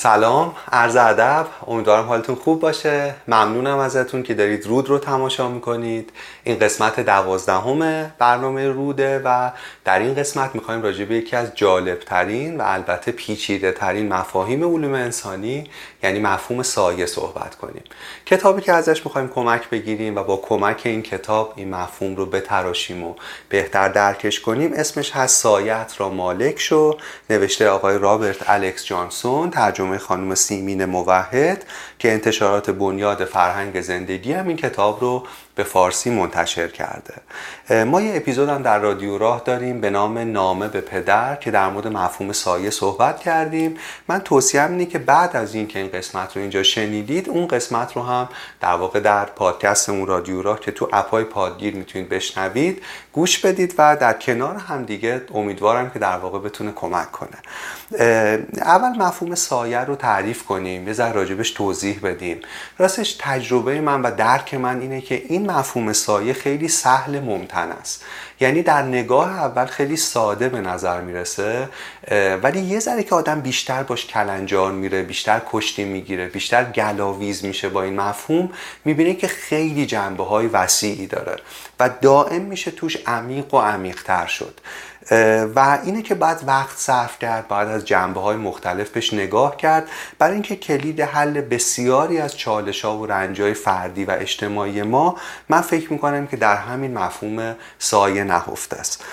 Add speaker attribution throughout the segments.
Speaker 1: سلام عرض ادب. امیدوارم حالتون خوب باشه. ممنونم ازتون که دارید رود رو تماشا می‌کنید. این قسمت دوازدهم برنامه روده و در این قسمت می‌خوایم راجع به یکی از جالب ترین و البته پیچیده ترین مفاهیم علوم انسانی یعنی مفهوم سایه صحبت کنیم. کتابی که ازش می‌خوایم کمک بگیریم و با کمک این کتاب این مفهوم رو بتراشیم و بهتر درکش کنیم اسمش هست سایت را مالک شو. نوشته آقای رابرت الکس جانسون ترجمه خانم سیمین موحد که انتشارات بنیاد فرهنگ زندگی هم این کتاب رو به فارسی منتشر کرده. ما یه اپیزود هم در رادیو راه داریم به نام نامه به پدر که در مورد مفهوم سایه صحبت کردیم. من توصیه اینه که بعد از اینکه این قسمت رو اینجا شنیدید اون قسمت رو هم در واقع در پادکستمون رادیو راه که تو اپای پادگیر می‌تونید بشنوید گوش بدید و در کنار هم دیگه امیدوارم که در واقع بتونه کمک کنه. اول مفهوم سایه رو تعریف کنیم. یه ذره راجبش توضیح بدیم. راستش تجربه من و درک من اینه که این مفهوم سایه خیلی سهل ممتن است. یعنی در نگاه اول خیلی ساده به نظر می‌رسه ولی یه ذره که آدم بیشتر باش کلنجار میره بیشتر کشتی می‌گیره بیشتر گلاویز میشه با این مفهوم می‌بینه که خیلی جنبه های وسیعی داره و دائم میشه توش عمیق و عمیقتر شد. و اینه که بعد وقت صرف کرد بعد از جنبه های مختلف بهش نگاه کرد. برای اینکه کلید حل بسیاری از چالش ها و رنج های فردی و اجتماعی ما من فکر می‌کنم که در همین مفهوم سایه نهفته است.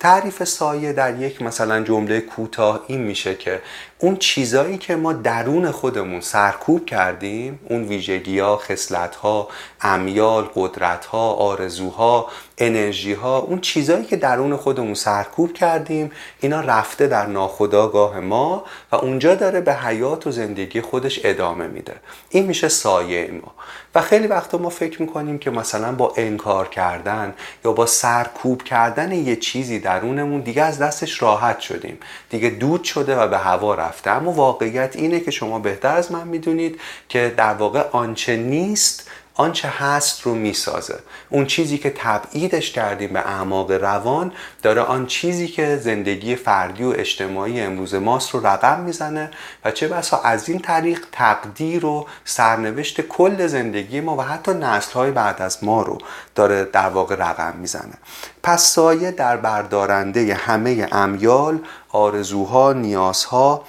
Speaker 1: تعریف سایه در یک مثلا جمله کوتاه این میشه که اون چیزایی که ما درون خودمون سرکوب کردیم اون ویژگی ها خصلت ها امیال قدرت ها آرزوها انرژی ها اون چیزایی که درون خودمون سرکوب کردیم اینا رفته در ناخودآگاه ما و اونجا داره به حیات و زندگی خودش ادامه میده. این میشه سایه ما. و خیلی وقتا ما فکر می‌کنیم که مثلا با انکار کردن یا با سرکوب کردن یه چیزی درونمون دیگه از دستش راحت شدیم. دیگه دود شده و به هوا رفته. اما واقعیت اینه که شما بهتر از من می‌دونید که در واقع آنچه نیست آنچه هست رو می‌سازه. اون چیزی که تبعیدش کردیم به اعماق روان داره آن چیزی که زندگی فردی و اجتماعی امروز ماست رو رقم می‌زنه و چه بسا از این طریق تقدیر و سرنوشت کل زندگی ما و حتی نسلهای بعد از ما رو داره در واقع رقم می‌زنه. پس سایه در بردارنده همه امیال آرزوها نیازها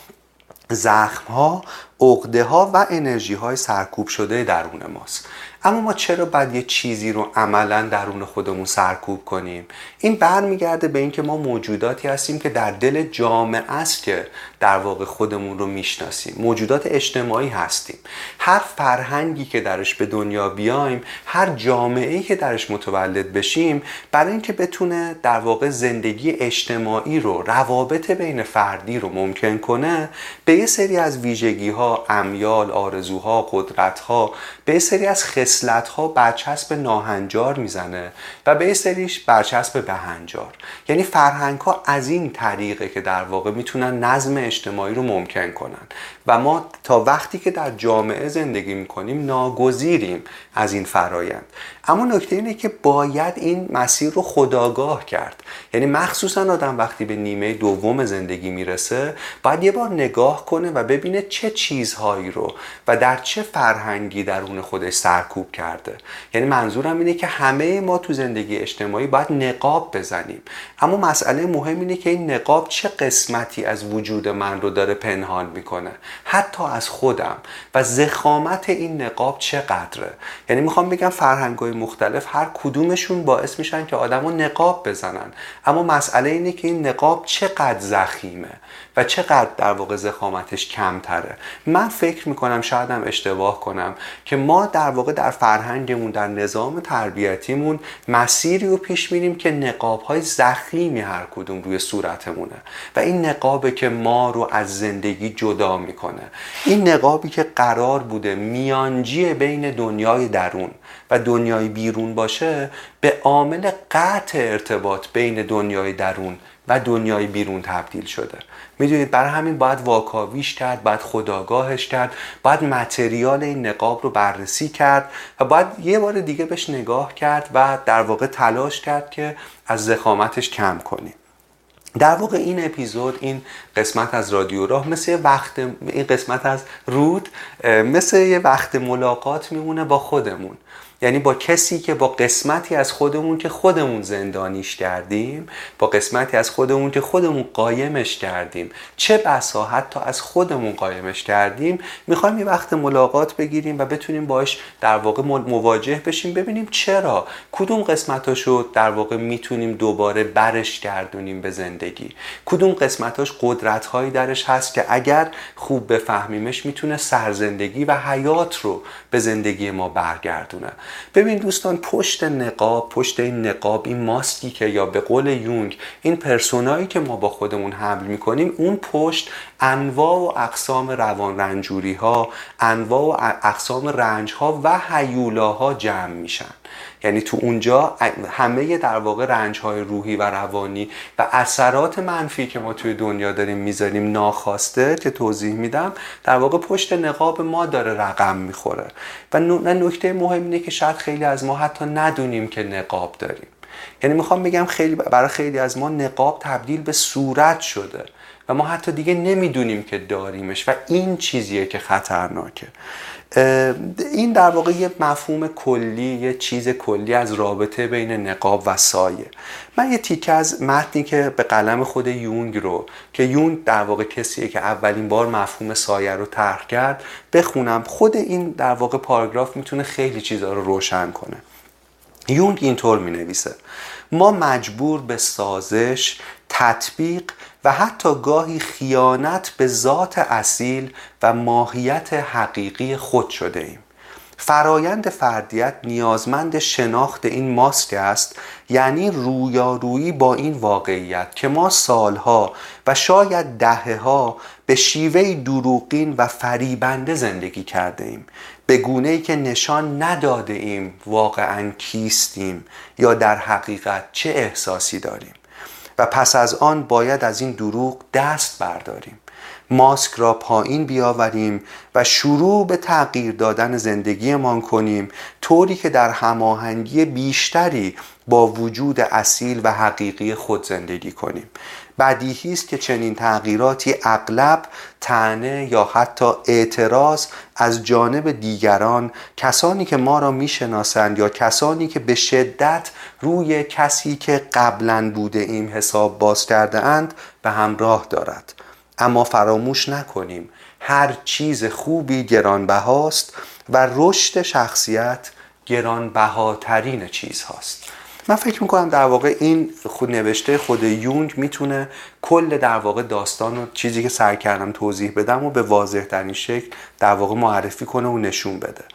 Speaker 1: زخمها عقده ها و انرژی های سرکوب شده درون ماست. اما ما چرا باید یه چیزی رو عملا درون خودمون سرکوب کنیم؟ این برمیگرده به اینکه ما موجوداتی هستیم که در دل جامعه است که در واقع خودمون رو می‌شناسیم. موجودات اجتماعی هستیم. هر فرهنگی که درش به دنیا بیایم هر جامعه که درش متولد بشیم برای اینکه بتونه در واقع زندگی اجتماعی رو روابط بین فردی رو ممکن کنه به یه سری از ویژگی ها امیال آرزوها قدرت به یه سری از خصلت ها برچسب ناهنجار می‌زنه و به یه سریش برچسب بهنجار یعنی فرهنگ ها از این طریقه که در واقع می‌تونن نظم اجتماعی رو ممکن کنن. و ما تا وقتی که در جامعه زندگی می‌کنیم ناگزیریم از این فرایند. اما نکته اینه که باید این مسیر رو خداگاه کرد. یعنی مخصوصا آدم وقتی به نیمه دوم زندگی می‌رسه باید یه بار نگاه کنه و ببینه چه چیزهایی رو و در چه فرهنگی درون خودش سرکوب کرده. یعنی منظورم اینه که همه ما تو زندگی اجتماعی باید نقاب بزنیم. اما مسئله مهم اینه که این نقاب چه قسمتی از وجود من رو داره پنهان می‌کنه. حتی از خودم. و زخامت این نقاب چقدره؟ یعنی می‌خوام بگم فرهنگ های مختلف هر کدومشون باعث میشن که آدم نقاب بزنن. اما مسئله اینه که این نقاب چقدر زخیمه. و چقدر در واقع زخامتش کمتره. من فکر می‌کنم شایدم اشتباه کنم که ما در واقع در فرهنگمون در نظام تربیتیمون مسیری رو پیش میریم که نقاب های زخیمی هر کدوم روی صورتمونه. و این نقابه که ما رو از زندگی جدا می‌کنه. این نقابی که قرار بوده میانجی بین دنیای درون و دنیای بیرون باشه به عامل قطع ارتباط بین دنیای درون و دنیای بیرون تبدیل شده. می‌دونید برای همین باید واکاویش کرد باید خداگاهش کرد باید متریال این نقاب رو بررسی کرد و باید یه بار دیگه بهش نگاه کرد و در واقع تلاش کرد که از زخامتش کم کنیم در واقع این اپیزود این قسمت از رادیو راه مثل وقت این قسمت از رود مثل یه وقت ملاقات میمونه با خودمون. یعنی با کسی که با قسمتی از خودمون که خودمون زندانیش کردیم با قسمتی از خودمون که خودمون قایمش کردیم. چه بسا حتی از خودمون قایمش کردیم. می‌خوایم یه وقت ملاقات بگیریم و بتونیم باش در واقع مواجه بشیم ببینیم چرا. کدوم قسمتاشو در واقع می‌تونیم دوباره برش گردونیم به زندگی؟ کدوم قسمتاش قدرت هایی درش هست که اگر خوب بفهمیمش می‌تونه سرزندگی و حیات رو به زندگی ما برگردونه؟ ببین دوستان پشت نقاب پشت این نقاب این ماسکی که یا به قول یونگ این پرسونایی که ما با خودمون حمل می‌کنیم اون پشت انواع و اقسام روان رنجوری ها انواع و اقسام رنج ها و حیولاها جمع میشن. یعنی تو اونجا همه در واقع رنج های روحی و روانی و اثرات منفی که ما توی دنیا داریم می‌ذاریم ناخواسته که توضیح میدم در واقع پشت نقاب ما داره رقم می‌خوره. و نکته مهم اینه که شاید خیلی از ما حتی ندونیم که نقاب داریم. یعنی می‌خوام بگم خیلی برای خیلی از ما نقاب تبدیل به صورت شده. و ما حتی دیگه نمی‌دونیم که داریمش و این چیزیه که خطرناکه. این در واقع یه مفهوم کلی یه چیز کلی از رابطه بین نقاب و سایه. من یه تیکه از متنی که به قلم خود یونگ رو که یونگ در واقع کسیه که اولین بار مفهوم سایه رو طرح کرد بخونم. خود این در واقع پاراگراف می‌تونه خیلی چیزها رو روشن کنه. یونگ اینطور می نویسه ما مجبور به سازش تطبیق و حتی گاهی خیانت به ذات اصیل و ماهیت حقیقی خود شده ایم. فرایند فردیت نیازمند شناخت این ماسک است یعنی رویارویی با این واقعیت که ما سالها و شاید دهه ها به شیوه دروغین و فریبنده زندگی کرده ایم. به گونه ای که نشان نداده ایم واقعا کیستیم یا در حقیقت چه احساسی داریم. و پس از آن باید از این دروغ دست برداریم. ماسک را پایین بیاوریم و شروع به تغییر دادن زندگیمان کنیم طوری که در هماهنگی بیشتری با وجود اصیل و حقیقی خود زندگی کنیم. بدیهی است که چنین تغییراتی اغلب تنه یا حتی اعتراض از جانب دیگران کسانی که ما را می‌شناسند یا کسانی که به شدت روی کسی که قبلا بوده ایم حساب باز کرده اند به همراه دارد. اما فراموش نکنیم هر چیز خوبی گرانبهاست و رشد شخصیت گرانبهاترین چیز هاست. من فکر می‌کنم در واقع این خود نوشته خود یونگ می‌تونه کل در واقع داستان و چیزی که سعی کردم توضیح بدم و به واضح ترین شکل در واقع معرفی کنه و نشون بده.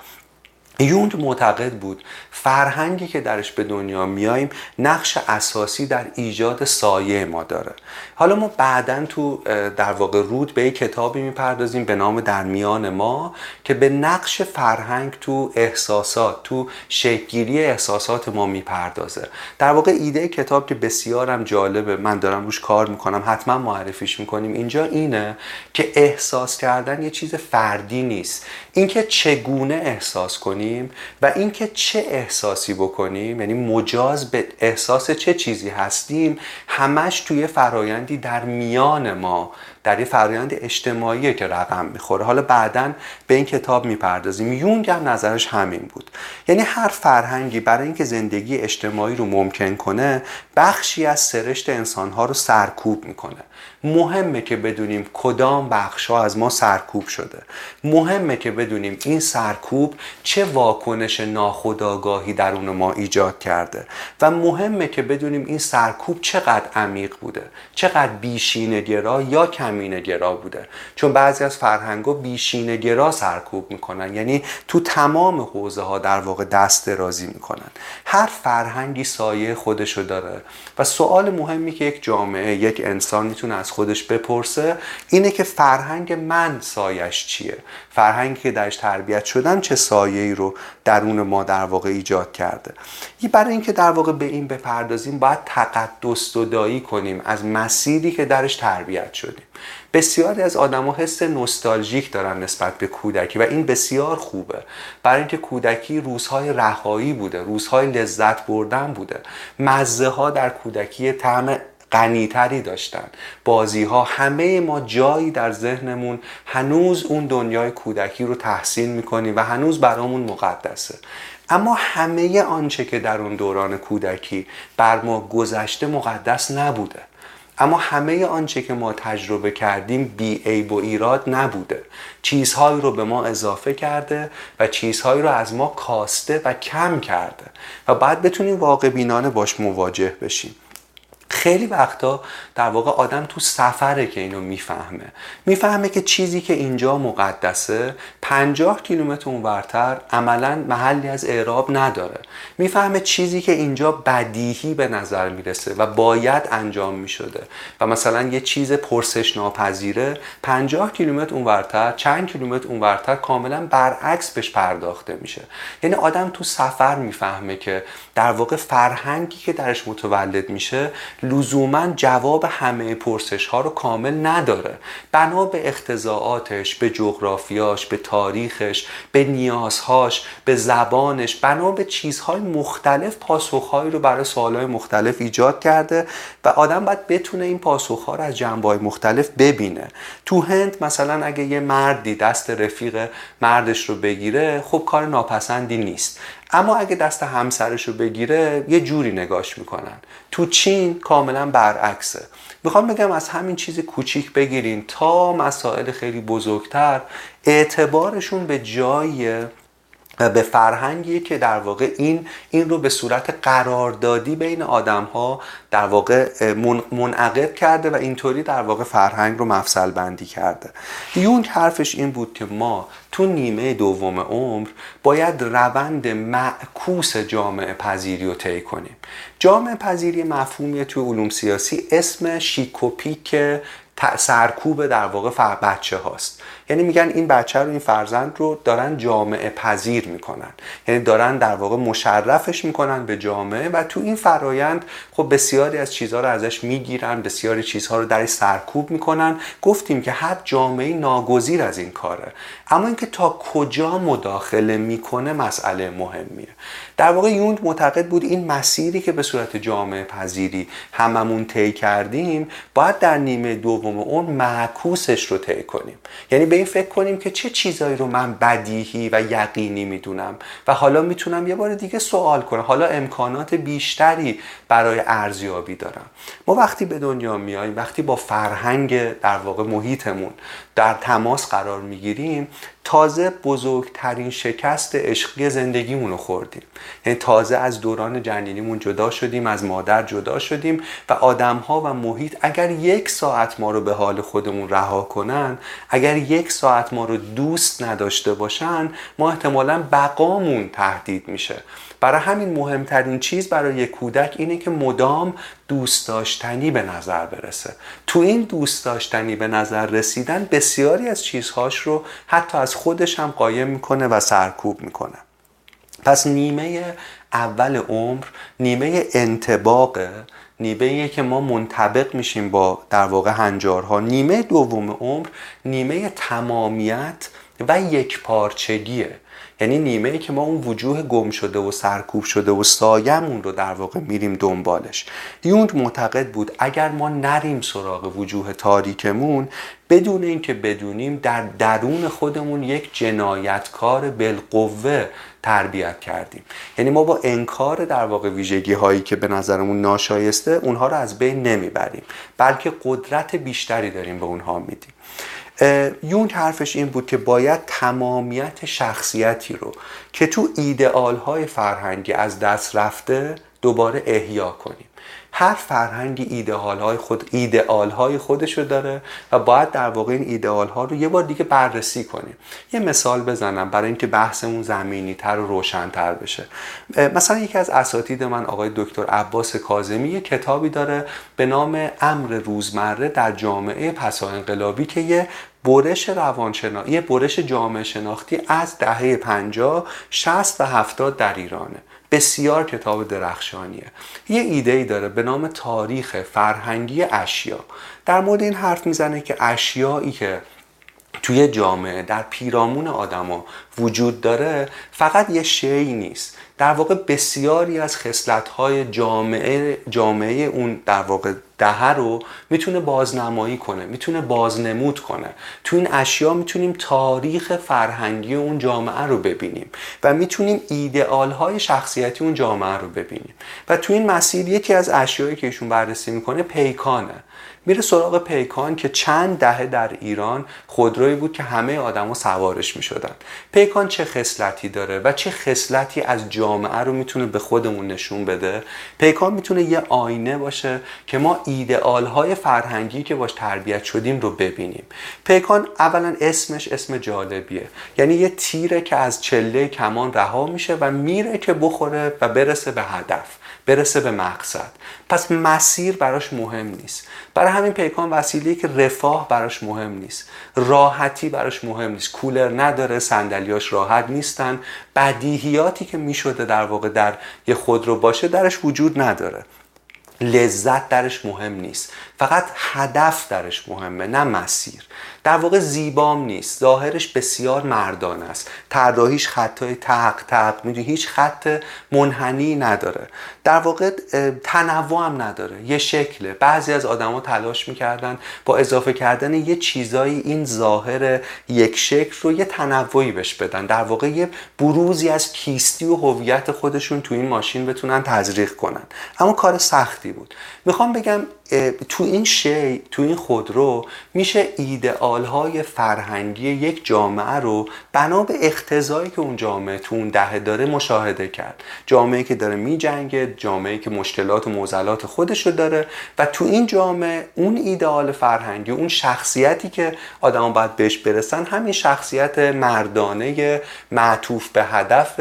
Speaker 1: یونگ معتقد بود فرهنگی که درش به دنیا میاییم نقش اساسی در ایجاد سایه ما داره. حالا ما بعدا تو در واقع رود به یک کتابی می‌پردازیم به نام در میان ما که به نقش فرهنگ تو احساسات تو شکلگیری احساسات ما می‌پردازه. در واقع ایده کتاب که بسیارم جالبه من دارم روش کار می‌کنم حتما معرفیش می‌کنیم اینجا اینه که احساس کردن یه چیز فردی نیست. اینکه چگونه احساس کنیم و اینکه چه احساسی بکنیم یعنی مجاز به احساس چه چیزی هستیم همش توی فرایندی در میان ما در یه فرایند اجتماعی که رقم می‌خوره. حالا بعدا به این کتاب می‌پردازیم. یونگ هم نظرش همین بود. یعنی هر فرهنگی برای اینکه زندگی اجتماعی رو ممکن کنه بخشی از سرشت انسانها رو سرکوب می‌کنه. مهمه که بدونیم کدام بخش ها از ما سرکوب شده. مهمه که بدونیم این سرکوب چه واکنش ناخودآگاهی درون ما ایجاد کرده و مهمه که بدونیم این سرکوب چقدر عمیق بوده چقدر بیشینه گرا یا کمینه گرا بوده. چون بعضی از فرهنگا بیشینه گرا سرکوب می‌کنن یعنی تو تمام حوزه ها در واقع دست درازی می‌کنن. هر فرهنگی سایه خودشو داره و سوال مهمی که یک جامعه یک انسان می‌تونه از خودش بپرسه اینه که فرهنگ من سایش چیه؟ فرهنگی که درش تربیت شدن چه سایه ای رو درون ما در واقع ایجاد کرده؟ برای اینکه در واقع به این بپردازیم باید تقدس دایی کنیم از مسیری که درش تربیت شدیم. بسیاری از آدما حس نوستالژیک دارن نسبت به کودکی و این بسیار خوبه. برای اینکه کودکی روزهای رهایی بوده روزهای لذت بردن بوده. مزه ها در کودکی طعم غنیتری داشتن. بازی ها همه ما جایی در ذهنمون هنوز اون دنیای کودکی رو تحسین می‌کنیم و هنوز برامون مقدسه. اما همه آنچه که در اون دوران کودکی بر ما گذشته مقدس نبوده. اما همه آنچه که ما تجربه کردیم بی عیب و ایراد نبوده. چیزهایی رو به ما اضافه کرده و چیزهایی رو از ما کاسته و کم کرده. و بعد بتونیم واقع بینانه باش مواجه بشیم. خیلی وقتا در واقع آدم تو سفره که اینو می‌فهمه. می‌فهمه که چیزی که اینجا مقدسه پنجاه کیلومتر اونورتر عملا محلی از اعراب نداره. می‌فهمه چیزی که اینجا بدیهی به نظر می‌رسه و باید انجام می‌شده. و مثلا یه چیز پرسش ناپذیره پنجاه کیلومتر اونورتر چند کیلومتر اونورتر کاملا برعکس بهش پرداخته میشه. یعنی آدم تو سفر می‌فهمه که در واقع فرهنگی که درش متولد میشه لزوما جواب همه پرسش ها رو کامل نداره. بنا به اختزاعاتش به جغرافیاش به تاریخش به نیازهاش به زبانش بنا به چیزهای مختلف پاسخهایی رو برای سوالهای مختلف ایجاد کرده و آدم باید بتونه این پاسخها رو از جنبه مختلف ببینه. تو هند مثلا اگه یه مردی دست رفیق مردش رو بگیره خب کار ناپسندی نیست. اما اگه دست همسرش رو بگیره یه جوری نگاش می‌کنن. تو چین کاملا برعکسه. می‌خوام بگم از همین چیز کوچیک بگیرین تا مسائل خیلی بزرگتر اعتبارشون به جای به فرهنگی که در واقع این این رو به صورت قراردادی بین آدم ها در واقع منعقد کرده و اینطوری در واقع فرهنگ رو مفصل بندی کرده. یونگ حرفش این بود که ما تو نیمه دوم عمر باید روند معکوس جامعه پذیری رو طی کنیم. جامعه پذیری مفهومی تو علوم سیاسی اسم شیکوپیک سرکوب در واقع بچه هاست یعنی میگن این بچه رو این فرزند رو دارن جامعه پذیر می‌کنن. یعنی دارن در واقع مشرفش می‌کنن به جامعه و تو این فرایند خب بسیاری از چیزها رو ازش می‌گیرن بسیاری چیزها رو درش سرکوب می‌کنن. گفتیم که هر جامعه ناگزیر از این کاره. اما اینکه تا کجا مداخله می‌کنه مسئله مهمیه. در واقع یونگ معتقد بود این مسیری که به صورت جامعه پذیری هممون طی کردیم باید در نیمه دوم اون معکوسش رو طی کنیم. یعنی این فکر کنیم که چه چیزایی رو من بدیهی و یقینی می‌دونم. و حالا می‌تونم یه بار دیگه سوال کنم. حالا امکانات بیشتری برای ارزیابی دارم. ما وقتی به دنیا میایم وقتی با فرهنگ در واقع محیطمون در تماس قرار می‌گیریم تازه بزرگترین شکست عشقی زندگیمون رو خوردیم. یعنی تازه از دوران جنینیمون جدا شدیم از مادر جدا شدیم و آدمها و محیط اگر یک ساعت ما رو به حال خودمون رها کنن اگر یک ساعت ما رو دوست نداشته باشن ما احتمالا بقامون تهدید میشه. برای همین مهمترین چیز برای یک کودک اینه که مدام دوست داشتنی به نظر برسه. تو این دوست داشتنی به نظر رسیدن بسیاری از چیزهاش رو حتی از خودش هم قایم می‌کنه و سرکوب می‌کنه. پس نیمه اول عمر نیمه انتباقه نیمه که ما منطبق میشیم با در واقع هنجارها. نیمه دوم عمر نیمه تمامیت و یک پارچگیه. یعنی نیمه ای که ما اون وجوه گم شده و سرکوب شده و سایمون رو در واقع میریم دنبالش. یونگ معتقد بود اگر ما نریم سراغ وجوه تاریکمون بدون اینکه بدونیم در درون خودمون یک جنایتکار بالقوه تربیت کردیم. یعنی ما با انکار در واقع ویژگی هایی که به نظرمون ناشایسته اونها رو از بین نمی‌بریم. بلکه قدرت بیشتری داریم به اونها میدیم. یونگ حرفش این بود که باید تمامیت شخصیتی رو که تو ایدئال های فرهنگی از دست رفته دوباره احیا کنیم. هر فرهنگی ایدئال های خود ایدئال های خودش رو داره و باید در واقع این ایدئال ها رو یه بار دیگه بررسی کنیم. یه مثال بزنم برای اینکه بحثمون زمینی تر و روشنتر بشه. مثلا یکی از اساتید من آقای دکتر عباس کاظمی یه کتابی داره به نام امر روزمره در جامعه پسا انقلابی که یه برش روانشناختی یه برش جامعه شناختی از دهه 50 60 و 70 در ایرانه. بسیار کتاب درخشانیه. یه ایده ای داره به نام تاریخ فرهنگی اشیا. در مورد این حرف می‌زنه که اشیایی که توی جامعه در پیرامون آدما وجود داره فقط یه شی نیست. در واقع بسیاری از های جامعه جامعه اون در واقع دهه رو می‌تونه بازنمایی کنه می‌تونه بازنمود کنه. تو این اشیا می‌تونیم تاریخ فرهنگی اون جامعه رو ببینیم و می‌تونیم ایدئال های شخصیتی اون جامعه رو ببینیم. و تو این مسیر یکی از اشیایی که ایشون بررسی می‌کنه پیکانه. میره سراغ پیکان که چند دهه در ایران خودرویی بود که همه آدما سوارش می‌شدن. پیکان چه خصلتی داره و چه خصلتی از جامعه رو می‌تونه به خودمون نشون بده؟ پیکان می‌تونه یه آینه باشه که ما ایدئال های فرهنگی که باش تربیت شدیم رو ببینیم. پیکان اولا اسمش اسم جالبیه. یعنی یه تیره که از چله کمان رها میشه و میره که بخوره و برسه به هدف. برسه به مقصد. پس مسیر براش مهم نیست. برای همین پیکان وسیله که رفاه براش مهم نیست. راحتی براش مهم نیست. کولر نداره صندلیاش راحت نیستن. بدیهیاتی که می‌شده در واقع در یه خودرو باشه درش وجود نداره. لذت درش مهم نیست. فقط هدف درش مهمه نه مسیر. در واقع زیبام نیست. ظاهرش بسیار مردان است. طراحیش خطای تق تق می‌دونی هیچ خط منحنی نداره. در واقع تنوع هم نداره. یه شکله. بعضی از آدما تلاش می‌کردن با اضافه کردن یه چیزایی این ظاهر یک شکل رو یه تنوعی بهش بدن. در واقع یه بروزی از کیستی و هویت خودشون تو این ماشین بتونن تزریق کنن. اما کار سختی بود. می‌خوام بگم تو این شی تو این خودرو میشه ایدئال های فرهنگی یک جامعه رو بنا به اختزایی که اون جامعه تو اون دهه داره مشاهده کرد. جامعه که داره میجنگه جامعه که مشکلات و معضلات خودش رو داره و تو این جامعه اون ایدئال فرهنگی اون شخصیتی که آدم باید بهش برسن همین شخصیت مردانه معطوف به هدف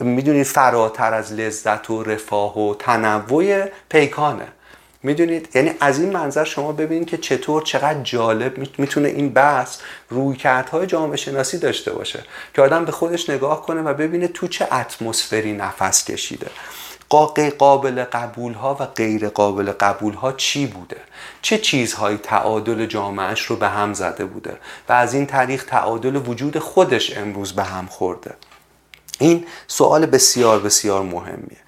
Speaker 1: می‌دونید فراتر از لذت و رفاه و تنوع پیکانه. می‌دونید؟ یعنی از این منظر شما ببینید که چطور چقدر جالب می‌تونه این بحث رویکردهای جامعه شناسی داشته باشه که آدم به خودش نگاه کنه و ببینه تو چه اتمسفری نفس کشیده. قابل قبول ها و غیر قابل قبول ها چی بوده؟ چه چیزهایی تعادل جامعهش رو به هم زده بوده؟ و از این طریق تعادل وجود خودش امروز به هم خورده. این سوال بسیار بسیار مهمیه.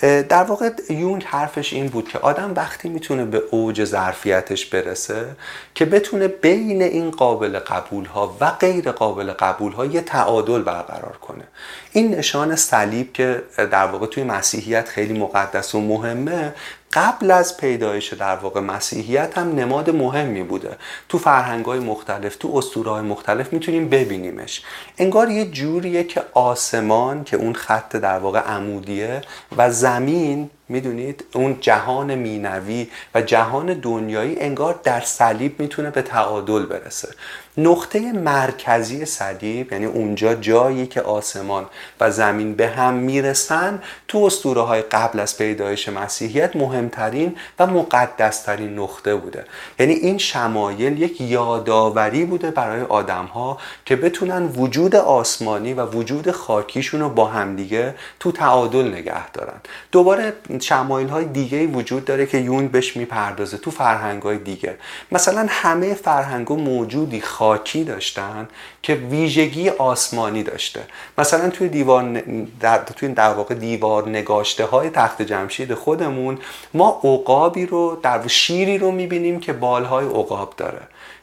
Speaker 1: در واقع یونگ حرفش این بود که آدم وقتی می‌تونه به اوج ظرفیتش برسه که بتونه بین این قابل قبول ها و غیر قابل قبول ها یه تعادل برقرار کنه. این نشان صلیب که در واقع توی مسیحیت خیلی مقدس و مهمه قبل از پیدایش در واقع مسیحیت هم نماد مهمی بوده. تو فرهنگ های مختلف تو اسطوره های مختلف می‌تونیم ببینیمش. انگار یه جوریه که آسمان که اون خط در واقع عمودیه و زمین می‌دونید؟ اون جهان مینوی و جهان دنیایی انگار در صلیب می‌تونه به تعادل برسه. نقطه مرکزی صلیب یعنی اونجا جایی که آسمان و زمین به هم می‌رسن تو اسطوره های قبل از پیدایش مسیحیت مهمترین و مقدسترین نقطه بوده. یعنی این شمایل یک یادآوری بوده برای آدم ها که بتونن وجود آسمانی و وجود خاکیشون رو با همدیگه تو تعادل نگه دارن. دوباره شمایل های دیگه وجود داره که یون بهش می‌پردازه تو فرهنگ های دیگه. مثلا همه فرهنگ ها موجودی خاکی داشتن که ویژگی آسمانی داشته. مثلا توی دیوار در توی در واقع دیوار نگاشته های تخت جمشید خودمون ما عقابی رو در شیری رو می‌بینیم که بالهای عقاب داره.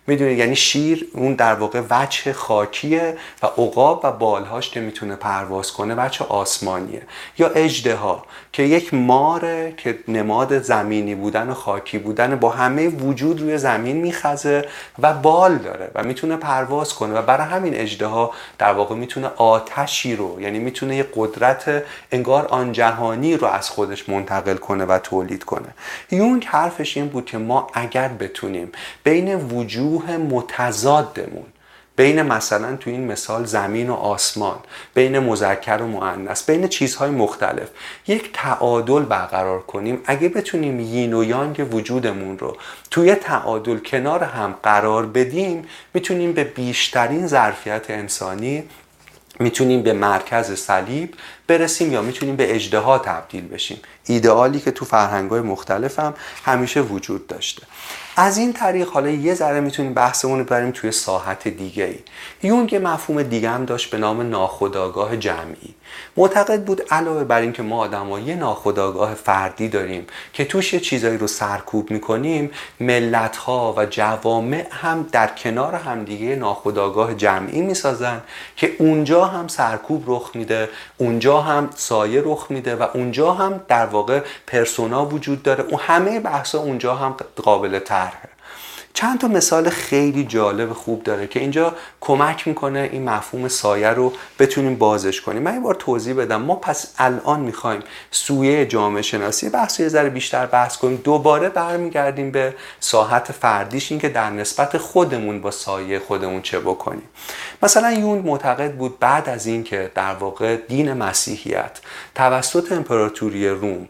Speaker 1: می‌دونید یعنی شیر اون در واقع وجه خاکیه و عقاب و بالهاش که می‌تونه پرواز کنه وجه آسمانیه. یا اجده که یک ماره که نماد زمینی بودن و خاکی بودن با همه وجود روی زمین میخزه و بال داره و می‌تونه پرواز کنه و برای همین اجده در واقع می‌تونه آتشی رو یعنی می‌تونه یه قدرت انگار آن جهانی رو از خودش منتقل کنه و تولید کنه. یونگ حرفش این بود که ما اگر بتونیم بین وجود وجوه متضادمون. بین مثلا تو این مثال زمین و آسمان بین مذکر و مؤنث بین چیزهای مختلف. یک تعادل برقرار کنیم. اگه بتونیم یین و یانگ وجودمون رو توی تعادل کنار هم قرار بدیم می‌تونیم به بیشترین ظرفیت انسانی می‌تونیم به مرکز صلیب برسیم یا می‌تونیم به اجدها تبدیل بشیم. ایدئالی که تو فرهنگ‌های مختلف هم همیشه وجود داشته. از این طریق حالا یه ذره می‌تونیم بحثمون رو بریم توی ساحت دیگه ای یونگ مفهوم دیگه هم داشت به نام ناخودآگاه جمعی. معتقد بود علاوه بر اینکه ما آدم یه ناخودآگاه فردی داریم که توش یه چیزایی رو سرکوب می‌کنیم ملت ها و جوامع هم در کنار همدیگه ناخودآگاه جمعی می‌سازن که اونجا هم سرکوب رخ میده اونجا هم سایه رخ میده و اونجا هم در واقع پرسونا وجود داره. اون همه بحثا اونجا هم قابل طرحه چند تا مثال خیلی جالب خوب داره که اینجا کمک می‌کنه این مفهوم سایه رو بتونیم بازش کنیم. من یه بار توضیح بدم. ما پس الان می‌خوایم سویه جامعه شناسی بحث یه ذره بیشتر بحث کنیم. دوباره برمیگردیم به ساحت فردیش این که در نسبت خودمون با سایه خودمون چه بکنیم. مثلا یون معتقد بود بعد از اینکه در واقع دین مسیحیت توسط امپراتوری روم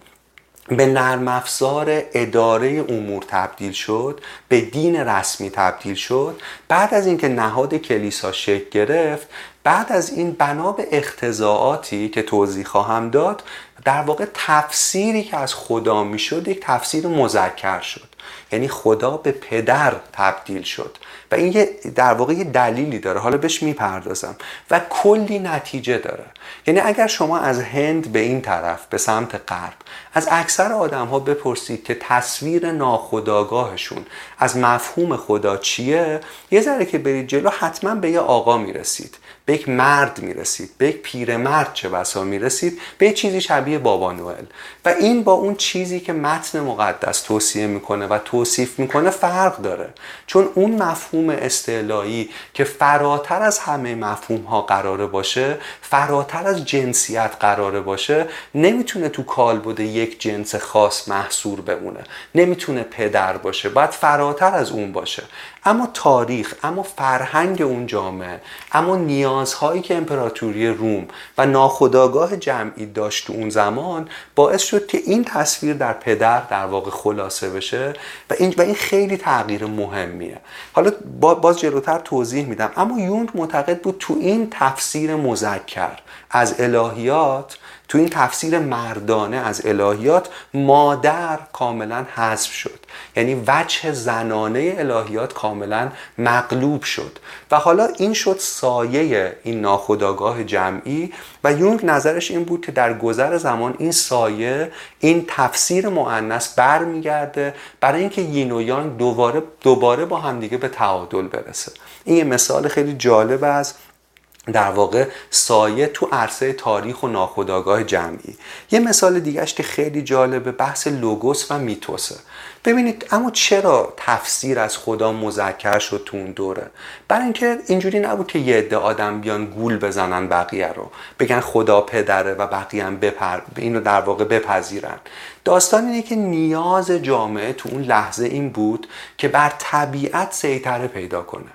Speaker 1: به نرم افزار اداره امور تبدیل شد به دین رسمی تبدیل شد. بعد از اینکه نهاد کلیسا شکل گرفت بعد از این بنا به اختزاعاتی که توضیح خواهم داد در واقع تفسیری که از خدا می‌شد یک تفسیر مذکر شد. یعنی خدا به پدر تبدیل شد. و این یه در واقع یه دلیلی داره. حالا بهش می‌پردازم. و کلی نتیجه داره. یعنی اگر شما از هند به این طرف به سمت غرب از اکثر آدم ها بپرسید که تصویر ناخداگاهشون از مفهوم خدا چیه یه ذره که برید جلو حتما به یه آقا می‌رسید. به یک مرد می‌رسید. به یک پیرمرد چه بسا می‌رسید. به یک چیزی شبیه بابا نوئل. و این با اون چیزی که متن مقدس توصیه می‌کنه و توصیف می‌کنه فرق داره. چون اون مفهوم استعلایی که فراتر از همه مفهوم ها قراره باشه فراتر از جنسیت قراره باشه نمی‌تونه تو کالبد یک جنس خاص محصور بمونه. نمی‌تونه پدر باشه باید فراتر از اون باشه. اما تاریخ اما فرهنگ اون جامعه اما نیازهایی که امپراتوری روم و ناخداگاه جمعی داشت تو اون زمان باعث که این تصویر در پدر در واقع خلاصه بشه و این, و این خیلی تغییر مهمیه. حالا باز جلوتر توضیح میدم. اما یونگ معتقد بود تو این تفسیر مذکر از الهیات تو این تفسیر مردانه از الهیات مادر کاملا حذف شد. یعنی وجه زنانه الهیات کاملا مغلوب شد. و حالا این شد سایه این ناخداگاه جمعی و یونگ نظرش این بود که در گذر زمان این سایه این تفسیر معنس برمیگرده برای اینکه یین و یانگ دوباره دوباره با همدیگه به تعادل برسه. این یه مثال خیلی جالب از در واقع سایه تو عرصه تاریخ و ناخودآگاه جمعی. یه مثال دیگهش که خیلی جالبه بحث لوگوس و میتوسه. ببینید اما چرا تفسیر از خدا مذکر شد تو اون دوره؟ برای اینکه اینجوری نبود که یه عده آدم بیان گول بزنن بقیه رو بگن خدا پدره و بقیه هم بپر اینو در واقع بپذیرن. داستان اینه که نیاز جامعه تو اون لحظه این بود که بر طبیعت سیطره پیدا کنه.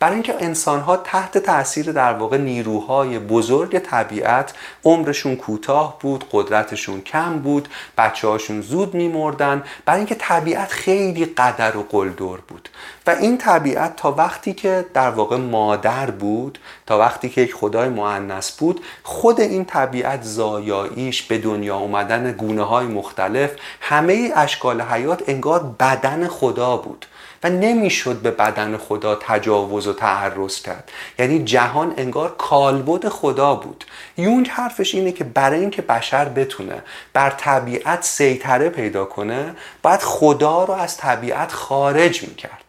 Speaker 1: برای اینکه انسان ها تحت تاثیر در واقع نیروهای بزرگ طبیعت عمرشون کوتاه بود قدرتشون کم بود بچه هاشون زود میمردن برای اینکه طبیعت خیلی قدر و قلدر بود. و این طبیعت تا وقتی که در واقع مادر بود تا وقتی که یک خدای معنس بود خود این طبیعت زایاییش به دنیا اومدن گونه های مختلف همه اشکال حیات انگار بدن خدا بود. و نمی‌شد به بدن خدا تجاوز و تعرض کرد. یعنی جهان انگار کالبد خدا بود. یونگ حرفش اینه که برای اینکه بشر بتونه بر طبیعت سیطره پیدا کنه باید خدا رو از طبیعت خارج می‌کرد.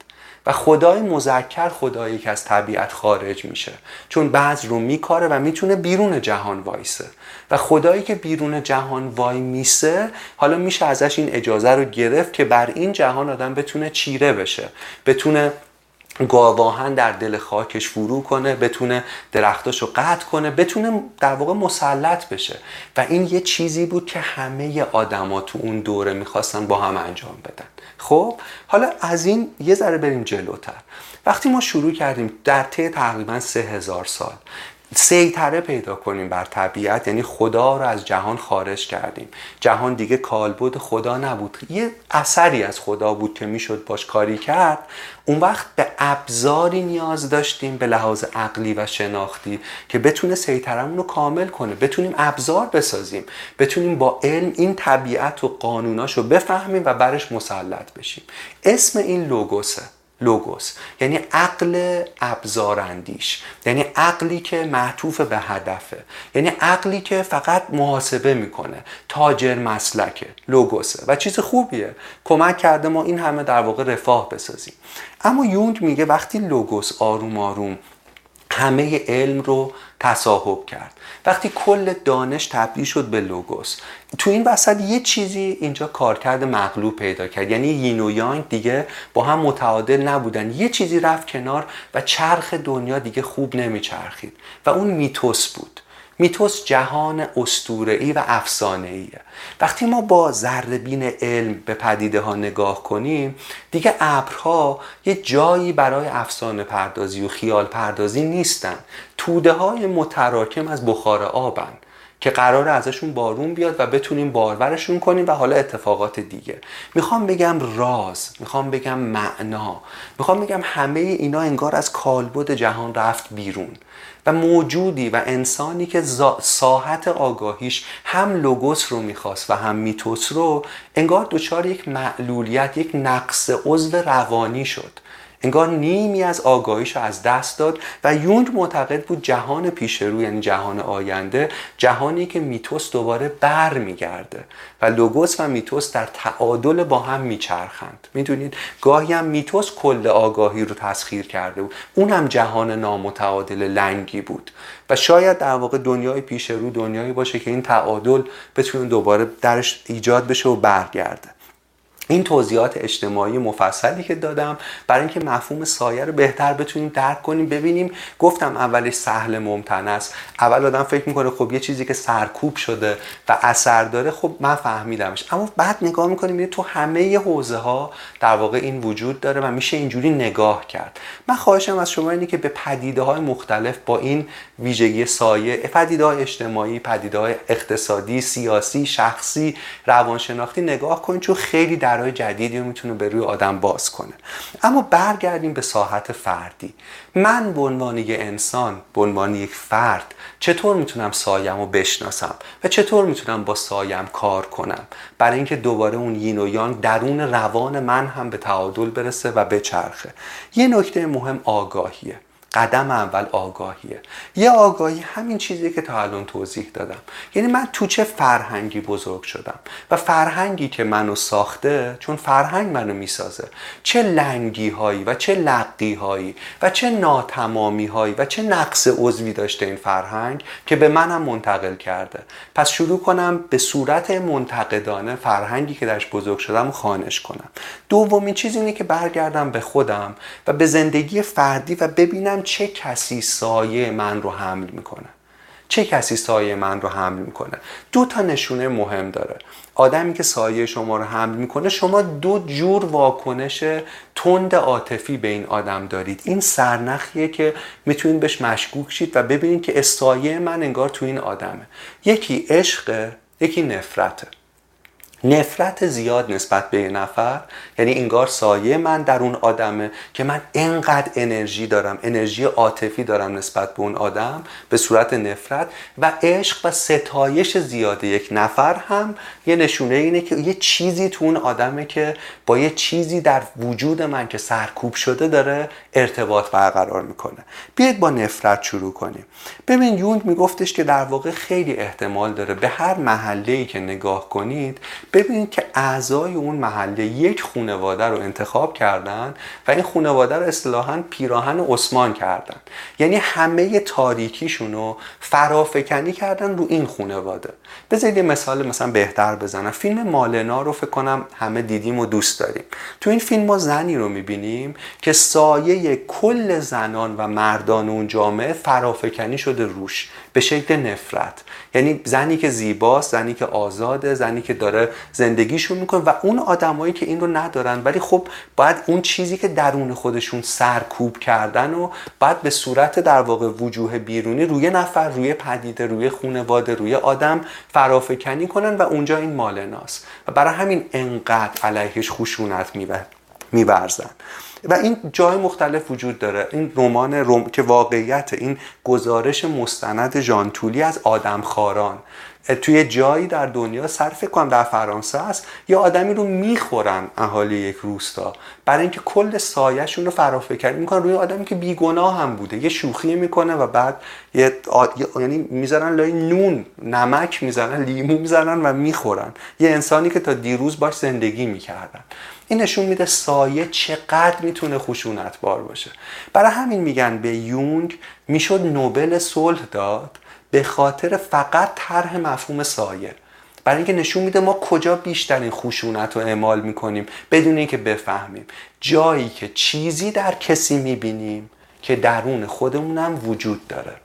Speaker 1: و خدای مذکر خدایی که از طبیعت خارج میشه. چون بعض رو میکاره و می‌تونه بیرون جهان وایسه. و خدایی که بیرون جهان وای میسه حالا میشه ازش این اجازه رو گرفت که بر این جهان آدم بتونه چیره بشه بتونه گاواهن در دل خاکش فرو کنه بتونه درختاشو قطع کنه بتونه در واقع مسلط بشه. و این یه چیزی بود که همه آدما تو اون دوره می‌خواستن با هم انجام بدن. خب حالا از این یه ذره بریم جلوتر. وقتی ما شروع کردیم در طی تقریبا سه هزار سال سیطره پیدا کنیم بر طبیعت. یعنی خدا رو از جهان خارج کردیم. جهان دیگه کالبد خدا نبود. یه اثری از خدا بود که می‌شد باش کاری کرد. اون وقت به ابزاری نیاز داشتیم به لحاظ عقلی و شناختی که بتونه سیطرمون رو کامل کنه. بتونیم ابزار بسازیم. بتونیم با علم این طبیعت و قانوناش رو بفهمیم و برش مسلط بشیم. اسم این لوگوسه. لوگوس یعنی عقل ابزاراندیش یعنی عقلی که معطوف به هدفه یعنی عقلی که فقط محاسبه می‌کنه تاجر مسلکه لوگوسه و چیز خوبیه کمک کرده ما این همه در واقع رفاه بسازیم. اما یونگ میگه وقتی لوگوس آروم آروم همه علم رو تصاحب کرد. وقتی کل دانش تبدیل شد به لوگوس تو این وسط یه چیزی اینجا کارکرد مغلوب پیدا کرد. یعنی یین و یانگ دیگه با هم متعادل نبودن. یه چیزی رفت کنار و چرخ دنیا دیگه خوب نمیچرخید. و اون میتوس بود. میتوس جهان استورعی و افسانه‌ایه وقتی ما با بین علم به پدیده ها نگاه کنیم دیگه ابرها یه جایی برای افسانه پردازی و خیال پردازی نیستن. توده های متراکم از بخار آبن که قرار ازشون بارون بیاد و بتونیم بارورشون کنیم و حالا اتفاقات دیگه. می‌خوام بگم راز می‌خوام بگم معنا می‌خوام بگم همه اینا انگار از کالبد جهان رفت بیرون. و موجودی و انسانی که ساحت آگاهیش هم لوگوس رو می‌خواست و هم میتوس رو انگار دچار یک معلولیت یک نقص عضو روانی شد. انگار نیمی از آگاهیش از دست داد و یونگ معتقد بود جهان پیش رو یعنی جهان آینده جهانی که میتوس دوباره بر میگرده و لوگوس و میتوس در تعادل با هم میچرخند. می‌دونید؟ گاهی هم میتوس کل آگاهی رو تسخیر کرده بود. اون هم جهان نامتعادل لنگی بود. و شاید در واقع دنیای پیش رو دنیایی باشه که این تعادل بتونه دوباره درش ایجاد بشه و برگرده. این توضیحات اجتماعی مفصلی که دادم برای اینکه مفهوم سایه رو بهتر بتونیم درک کنیم ببینیم. گفتم اولش سهل ممتن است. اول آدم فکر می‌کنه خب یه چیزی که سرکوب شده و اثر داره خب من فهمیدمش. اما بعد نگاه می‌کنیم تو همه حوزه ها در واقع این وجود داره و میشه اینجوری نگاه کرد. من خواهشم از شما اینه که به پدیده های مختلف با این ویژگی سایه پدیده های اجتماعی پدیده های اقتصادی سیاسی شخصی روانشناختی نگاه کنید چون خیلی در درهای جدیدی رو می‌تونه به روی آدم باز کنه. اما برگردیم به ساحت فردی. من به عنوان یک انسان به عنوان یک فرد چطور می‌تونم سایم رو بشناسم؟ و چطور می‌تونم با سایم کار کنم؟ برای اینکه دوباره اون یین و یانگ درون روان من هم به تعادل برسه و بچرخه. یه نکته مهم آگاهیه. قدم اول آگاهیه. یه آگاهی همین چیزی که تا الان توضیح دادم. یعنی من تو چه فرهنگی بزرگ شدم؟ و فرهنگی که منو ساخته چون فرهنگ منو می‌سازه. چه لنگی هایی و چه لقی هایی و چه ناتمامی هایی و چه نقص عضوی داشته این فرهنگ که به منم منتقل کرده. پس شروع کنم به صورت منتقدانه فرهنگی که درش بزرگ شدم خانش کنم. دومین چیز اینه که برگردم به خودم و به زندگی فردی و ببینم چه کسی سایه من رو حمل می‌کنه؟ چه کسی سایه من رو حمل می‌کنه؟ دو تا نشونه مهم داره. آدمی که سایه شما رو حمل می‌کنه شما دو جور واکنش تند عاطفی به این آدم دارید. این سرنخیه که می‌تونید بهش مشکوک شید و ببینید که سایه من انگار تو این آدمه. یکی عشق یکی نفرته. نفرت زیاد نسبت به یه نفر. یعنی انگار سایه من در اون آدمه که من انقدر انرژی دارم انرژی عاطفی دارم نسبت به اون آدم به صورت نفرت و عشق و ستایش زیاده یک نفر هم یه نشونه اینه که یه چیزی تو اون آدمه که با یه چیزی در وجود من که سرکوب شده داره ارتباط برقرار می‌کنه. بیاید با نفرت شروع کنیم. ببین یونگ میگفتش که در واقع خیلی احتمال داره به هر محله ای که نگاه کنید ببینید که اعضای اون محله یک خانواده رو انتخاب کردن و این خانواده رو اصطلاحا پیراهن عثمان کردن. یعنی همه تاریکیشون رو فرافکنی کردن رو این خانواده. بذارید یه مثال مثلا بهتر بزنم. فیلم مالنا رو فکر کنم همه دیدیم و دوست داریم. تو این فیلم ما زنی رو می‌بینیم که سایه کل زنان و مردان اون جامعه فرافکنی شده روش به شکل نفرت. یعنی زنی که زیباست زنی که آزاده زنی که داره زندگیشون می‌کنه و اون آدمایی که این رو ندارن. ولی خب باید اون چیزی که درون خودشون سرکوب کردن و باید به صورت در واقع وجوه بیرونی روی نفر روی پدیده روی خونواده روی آدم فرافکنی کنن و اونجا این مالناست و برای همین انقدر علیهش خشونت میورزن. و این جای مختلف وجود داره. این رمان روم... که واقعیت این گزارش مستند ژانتولی از آدم خاران. توی جایی در دنیا فکر کنم در فرانسه است یا آدمی رو می‌خورن اهالی یک روستا. برای اینکه کل سایهشون رو فرافکنی می‌کنن. روی آدمی که بیگناه هم بوده. یه شوخی می‌کنه و بعد یه یعنی می‌ذارن لای نون نمک می‌زنن لیمو می‌زنن و می‌خورن. یه انسانی که تا دیروز باش زندگی می‌کردن. این نشون میده سایه چقدر می‌تونه خشونت بار باشه. برای همین میگن به یونگ می‌شد نوبل صلح داد به خاطر فقط طرح مفهوم سایه. برای اینکه نشون میده ما کجا بیشترین خشونت رو اعمال می‌کنیم بدون اینکه بفهمیم. جایی که چیزی در کسی می‌بینیم که درون خودمون هم وجود داره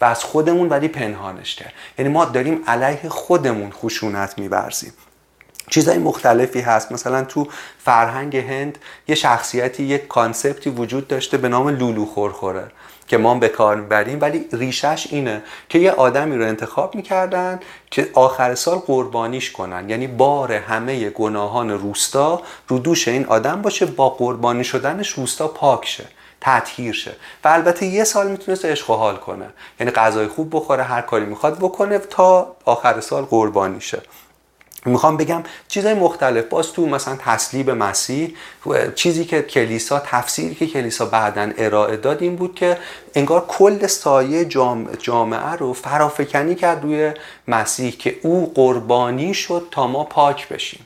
Speaker 1: و از خودمون ولی پنهانش کرد. یعنی ما داریم علیه خودمون خشونت میبرزیم چیزهای مختلفی هست. مثلا تو فرهنگ هند یه شخصیتی یک کانسپتی وجود داشته به نام لولو خورخوره که ما به کار می‌بریم. ولی ریشش اینه که یه آدمی رو انتخاب می‌کردن که آخر سال قربانیش کنن. یعنی بار همه گناهان روستا رو دوش این آدم باشه با قربانی شدنش روستا پاک شه تطهیر شه. و البته یه سال می‌تونست عشق حال کنه. یعنی غذای خوب بخوره هر کاری می‌خواد بکنه تا آخر سال قربانی شه. می‌خوام بگم چیزهای مختلف. باز تو مثلا تسلیب مسیح چیزی که کلیسا تفسیری که کلیسا بعدا ارائه داد این بود که انگار کل سایه جامعه رو فرافکنی کرد روی مسیح که او قربانی شد تا ما پاک بشیم.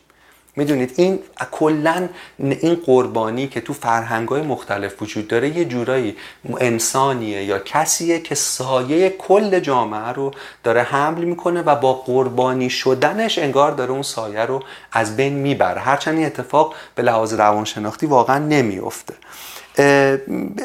Speaker 1: می‌دونید این کلا این قربانی که تو فرهنگای مختلف وجود داره یه جورایی انسانیه یا کسیه که سایه کل جامعه رو داره حمل می‌کنه و با قربانی شدنش انگار داره اون سایه رو از بین می‌بره. هرچند این اتفاق به لحاظ روانشناختی واقعا نمیافته.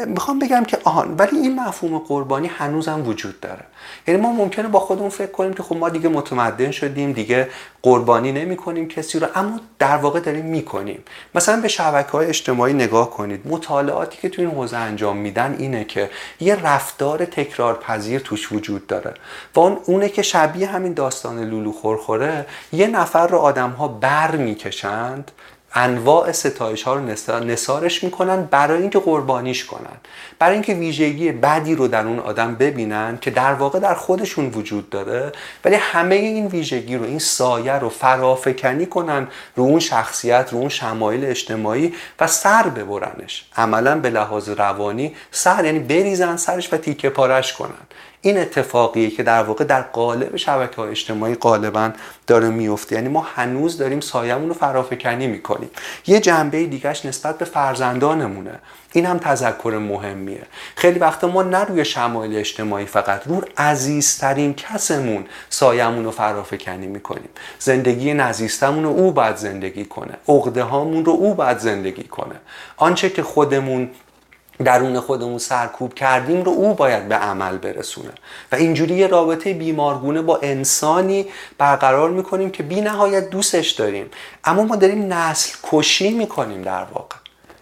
Speaker 1: می‌خوام بگم که آهان ولی این مفهوم قربانی هنوزم وجود داره. یعنی ما ممکنه با خودمون فکر کنیم که خب ما دیگه متمدن شدیم دیگه قربانی نمی کنیم کسی رو اما در واقع داریم می‌کنیم. مثلا به شبکه های اجتماعی نگاه کنید مطالعاتی که تو این حوزه انجام میدن اینه که یه رفتار تکرار پذیر توش وجود داره و اون اونه که شبیه همین داستان لولو خورخوره یه نفر رو آدم ها بر می‌کشند انواع ستایش ها رو نسارش می‌کنن برای اینکه قربانیش کنن. برای اینکه ویژگی بدی رو در اون آدم ببینن که در واقع در خودشون وجود داره ولی همه این ویژگی رو این سایه رو فرافکنی کنن رو اون شخصیت رو اون شمایل اجتماعی و سر ببرنش. عملا به لحاظ روانی سر یعنی بریزن سرش و تیکه پارش کنن. این اتفاقیه که در واقع در قالب شبکه های اجتماعی غالبا داره میفته. یعنی ما هنوز داریم سایمون رو فرافکنی می‌کنیم. یه جنبه دیگهش نسبت به فرزندانمونه. این هم تذکر مهمیه خیلی وقتا ما نه روی شمایل اجتماعی فقط رو عزیزترین کسمون سایمون رو فرافکنی می‌کنیم. زندگی نزیستمون رو او باید زندگی کنه. عقده هامون رو او باید زندگی کنه. آنچه که خودمون درون خودمون سرکوب کردیم رو او باید به عمل برسونه. و اینجوری یه رابطه بیمارگونه با انسانی برقرار می‌کنیم که بی نهایت دوستش داریم. اما ما داریم نسل کشی می‌کنیم در واقع.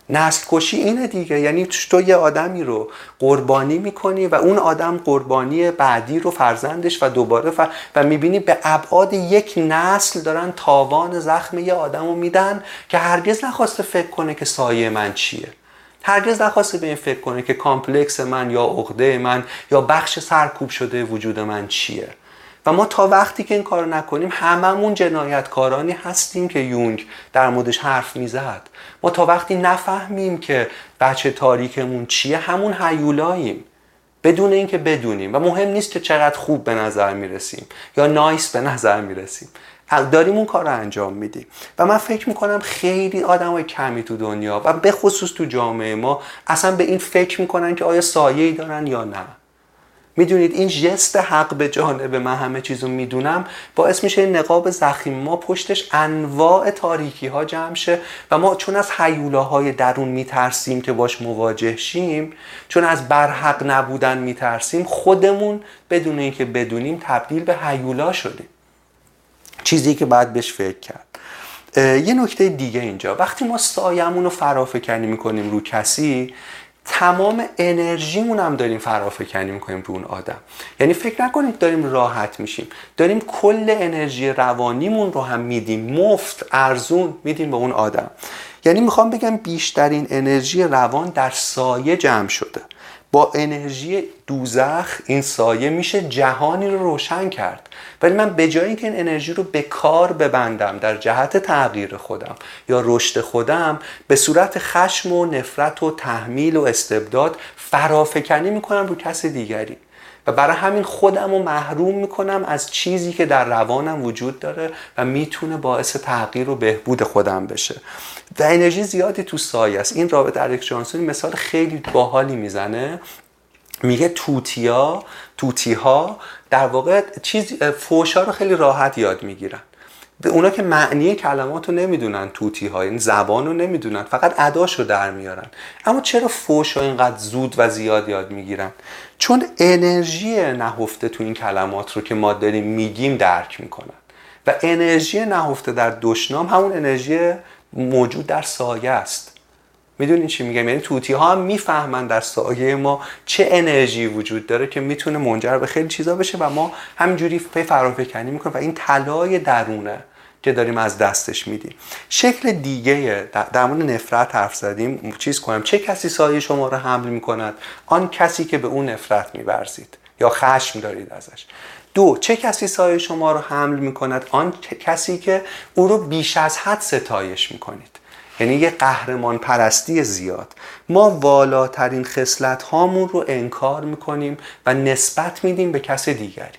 Speaker 1: نسل کشی اینه دیگه. یعنی تو یه آدمی رو قربانی می‌کنی و اون آدم قربانی بعدی رو فرزندش و دوباره فر... و می‌بینی به ابعاد یک نسل دارن تاوان زخم یه آدم رو میدن که هرگز نخواسته فکر کنه که سایه من چیه. هرگز نخواسته به این فکر کنه که complex من یا عقده من یا بخش سرکوب شده وجود من چیه. و ما تا وقتی که این کارو نکنیم هممون جنایتکارانی هستیم که یونگ در موردش حرف می‌زد. ما تا وقتی نفهمیم که بچه تاریکمون چیه همون هیولاییم. بدون اینکه بدونیم. و مهم نیست که چقدر خوب به نظر می‌رسیم یا nice به نظر می‌رسیم. داریم اون کار رو انجام میدیم. و من فکر می‌کنم خیلی آدم های کمی تو دنیا و به خصوص تو جامعه ما اصلا به این فکر می‌کنن که آیا سایه دارن یا نه. می‌دونید این جست حق به جانب من همه چیزو می‌دونم. باعث میشه این نقاب زخیم ما پشتش انواع تاریکی ها جمع شه و ما چون از حیولاهای درون میترسیم که باش مواجه شیم چون از برحق نبودن میترسیم خودمون بدون اینکه بدونیم تبدیل به حیولا شدیم. چیزی که باید بهش فکر کرد. یه نکته دیگه اینجا. وقتی ما سایمون رو فرافکنی می‌کنیم رو کسی تمام انرژیمون هم داریم فرافکنی می‌کنیم رو اون آدم. یعنی فکر نکنیم داریم راحت میشیم. داریم کل انرژی روانیمون رو هم میدیم. مفت ارزون میدیم به اون آدم. یعنی می‌خوام بگم بیشترین انرژی روان در سایه جمع شده. با انرژی دوزخ این سایه میشه جهانی رو روشن کرد. ولی من به جای اینکه این انرژی رو به کار ببندم در جهت تغییر خودم یا رشد خودم به صورت خشم و نفرت و تحمیل و استبداد فرافکنی می‌کنم رو کس دیگری. و برای همین خودم رو محروم می‌کنم از چیزی که در روانم وجود داره و می‌تونه باعث تغییر و بهبود خودم بشه. و انرژی زیادی تو سایه است. این رابط اریک جانسون مثال خیلی باحالی می‌زنه. میگه توتیا توتی ها در واقع چیز فوشا رو خیلی راحت یاد می‌گیرن. به اونا که معنی کلمات رو نمی‌دونن توتی ها این زبان رو نمی‌دونن فقط اداش رو در میارن. اما چرا فوش اینقدر زود و زیاد یاد می‌گیرن؟ چون انرژی نهفته تو این کلمات رو که ما داریم میگیم درک می‌کنن. و انرژی نهفته در دشنام همون انرژی موجود در سایه است. می‌دونین چی میگم؟ یعنی توتی ها هم می‌فهمن در سایه ما چه انرژی وجود داره که می‌تونه منجر به خیلی چیزا بشه و ما همینجوری پی فرافکنی می‌کنیم و این طلای درونه که داریم از دستش میدیم. شکل دیگه در مورد نفرت حرف زدیم چیز کنم چه کسی سایه شما رو حمل می‌کند؟ آن کسی که به اون نفرت میورزید یا خشم دارید ازش. دو چه کسی سایه شما رو حمل می‌کند؟ آن کسی که او رو بیش از حد ستایش می‌کنید. یعنی یه قهرمان پرستی زیاد. ما والاترین خصلت هامون رو انکار می‌کنیم و نسبت میدیم به کس دیگری.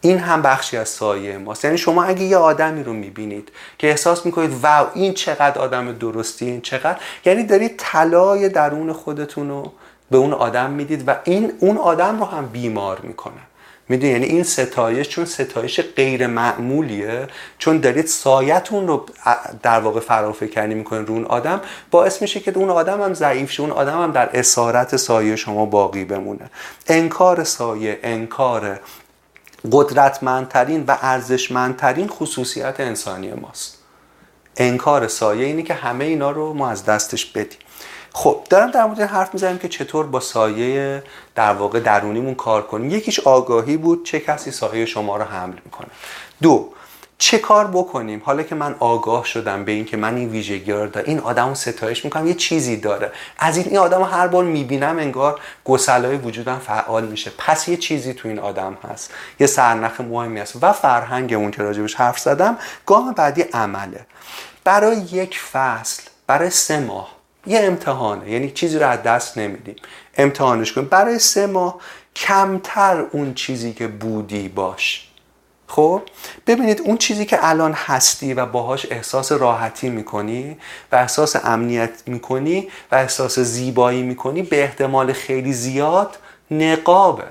Speaker 1: این هم بخشی از سایه ماست. یعنی شما اگه یه آدمی رو می‌بینید که احساس می‌کنید واو این چقدر آدم درستی این چقدر یعنی دارید طلای درون خودتون رو به اون آدم می‌دید و این اون آدم رو هم بیمار می‌کنه. می‌دونی؟ یعنی این ستایش چون ستایش غیر معمولیه چون دارید سایتون رو در واقع فرافکنی می‌کنید رو اون آدم باعث میشه که اون آدم هم ضعیف شه اون آدم هم در اسارت سایه شما باقی بمونه. انکار سایه انکار قدرتمندترین و ارزشمندترین خصوصیت انسانی ماست. انکار سایه اینه که همه اینا رو ما از دستش بدیم. خب دارم در مورد حرف می‌زنم که چطور با سایه در واقع درونیمون کار کنیم. یکیش آگاهی بود چه کسی سایه شما رو حمل می‌کنه. دو چه کار بکنیم؟ حالا که من آگاه شدم به این که من این ویژگی رو دارم این آدم رو ستایش می‌کنم یه چیزی داره. از این این آدم رو هر بار می‌بینم انگار گسلای وجودم فعال میشه. پس یه چیزی تو این آدم هست. یه سرنخ مهمی هست. و فرهنگ اون که راجبش حرف زدم گام بعدی عمله. برای یک فصل برای سه ماه یه امتحانه یعنی چیزی رو از دست نمیدیم. امتحانش کنیم. برای سه ماه کمتر اون چیزی که بودی باش. خب؟ ببینید اون چیزی که الان هستی و باهاش احساس راحتی می‌کنی و احساس امنیت می‌کنی و احساس زیبایی می‌کنی به احتمال خیلی زیاد نقابه.